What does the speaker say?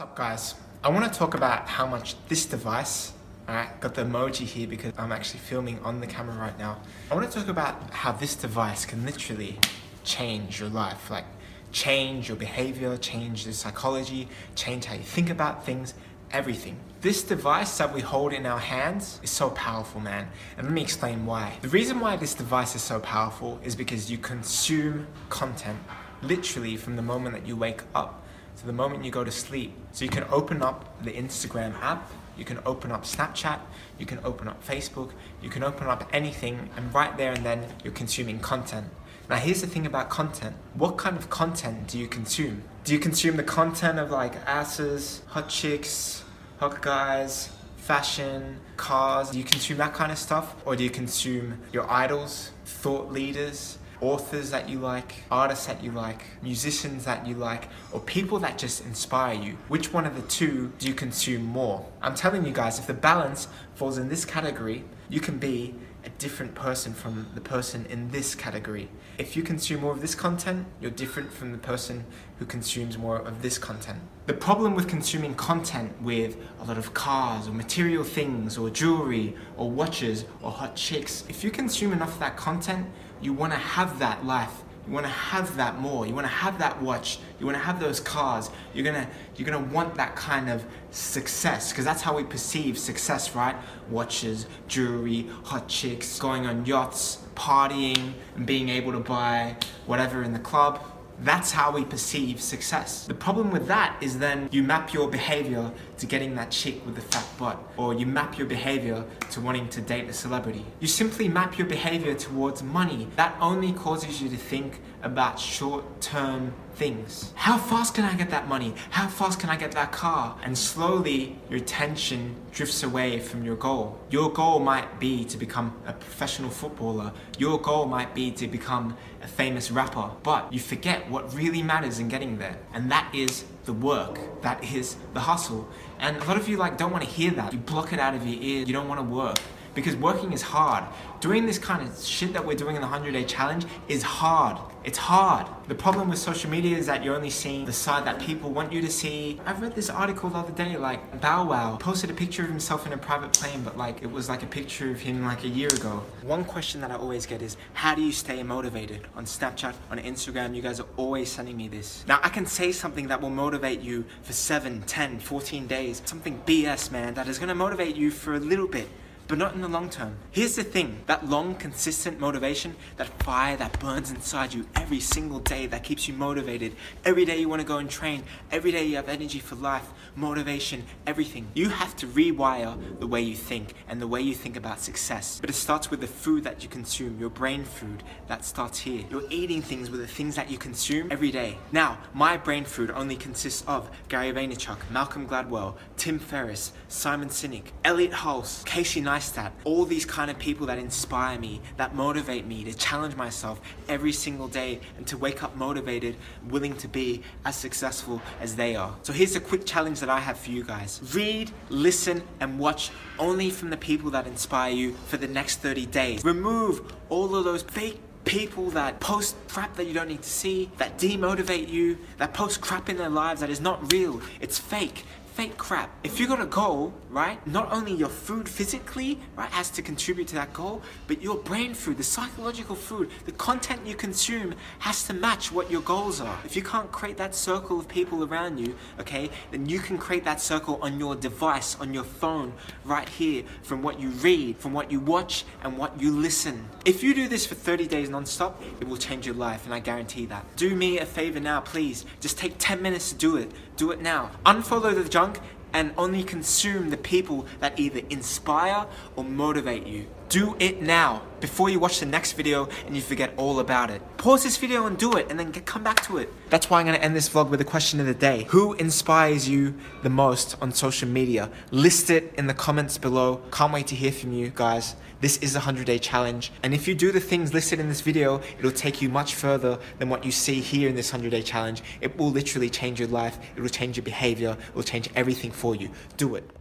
What's up guys? I want to talk about how much this device, alright, got the emoji here because I'm actually filming on the camera right now. I want to talk about how this device can literally change your life, like change your behavior, change your psychology, change how you think about things, everything. This device that we hold in our hands is so powerful, man. And let me explain why. The reason why this device is so powerful is because you consume content literally from the moment that you wake up to the moment you go to sleep. So you can open up the Instagram app, you can open up Snapchat, you can open up Facebook, you can open up anything, and right there and then you're consuming content. Now, here's the thing about content what kind of content do you consume? Do you consume the content of like asses, hot chicks, hot guys, fashion, cars? Do you consume that kind of stuff? Or do you consume your idols, thought leaders, authors that you like, artists that you like, musicians that you like, or people that just inspire you? Which one of the two do you consume more? I'm telling you guys, if the balance falls in this category, you can be a different person from the person in this category. If you consume more of this content, you're different from the person who consumes more of this content. The problem with consuming content with a lot of cars or material things or jewelry or watches or hot chicks, if you consume enough of that content, you want to have that life you want to have that more. You want to have that watch. You want to have those cars. You're gonna you're gonna want that kind of success because that's how we perceive success, right? Watches, jewelry, hot chicks, going on yachts, partying, and being able to buy whatever in the club. That's how we perceive success. The problem with that is then you map your behavior to getting that chick with the fat butt, or you map your behavior to wanting to date a celebrity. You simply map your behavior towards money. That only causes you to think about short term things. How fast can I get that money? How fast can I get that car? And slowly your attention drifts away from your goal. Your goal might be to become a professional footballer. Your goal might be to become a famous rapper. But you forget what really matters in getting there. And that is the work. That is the hustle. And a lot of you like don't want to hear that. You block it out of your ear. You don't want to work because working is hard. Doing this kind of shit that we're doing in the 100 day challenge is hard. It's hard. The problem with social media is that you're only seeing the side that people want you to see. I read this article the other day, like Bow Wow posted a picture of himself in a private plane, but like it was like a picture of him like a year ago. One question that I always get is, how do you stay motivated? On Snapchat, on Instagram, you guys are always sending me this. Now I can say something that will motivate you for 7, 10, 14 days. Something BS, man, that is gonna motivate you for a little bit but not in the long term. Here's the thing that long, consistent motivation, that fire that burns inside you every single day, that keeps you motivated. Every day you want to go and train, every day you have energy for life, motivation, everything. You have to rewire the way you think and the way you think about success. But it starts with the food that you consume, your brain food, that starts here. You're eating things with the things that you consume every day. Now, my brain food only consists of Gary Vaynerchuk, Malcolm Gladwell, Tim Ferriss, Simon Sinek, Elliot Hulse, Casey Neistat, that all these kind of people that inspire me, that motivate me to challenge myself every single day and to wake up motivated, willing to be as successful as they are. So here's a quick challenge that I have for you guys. Read, listen, and watch only from the people that inspire you for the next 30 days. Remove all of those fake people that post crap that you don't need to see, that demotivate you, that post crap in their lives that is not real, it's fake fake crap. If you got a goal, right, not only your food physically, right, has to contribute to that goal, but your brain food, the psychological food, the content you consume has to match what your goals are. If you can't create that circle of people around you, okay, then you can create that circle on your device, on your phone, right here, from what you read, from what you watch, and what you listen. If you do this for 30 days non-stop, it will change your life, and I guarantee that. Do me a favor now, please. Just take 10 minutes to do it. Do it now. Unfollow the junk and only consume the people that either inspire or motivate you. Do it now before you watch the next video and you forget all about it. Pause this video and do it and then get, come back to it. That's why I'm gonna end this vlog with a question of the day. Who inspires you the most on social media? List it in the comments below. Can't wait to hear from you guys. This is a 100 day challenge. And if you do the things listed in this video, it'll take you much further than what you see here in this 100 day challenge. It will literally change your life. It will change your behavior. It will change everything for you. Do it.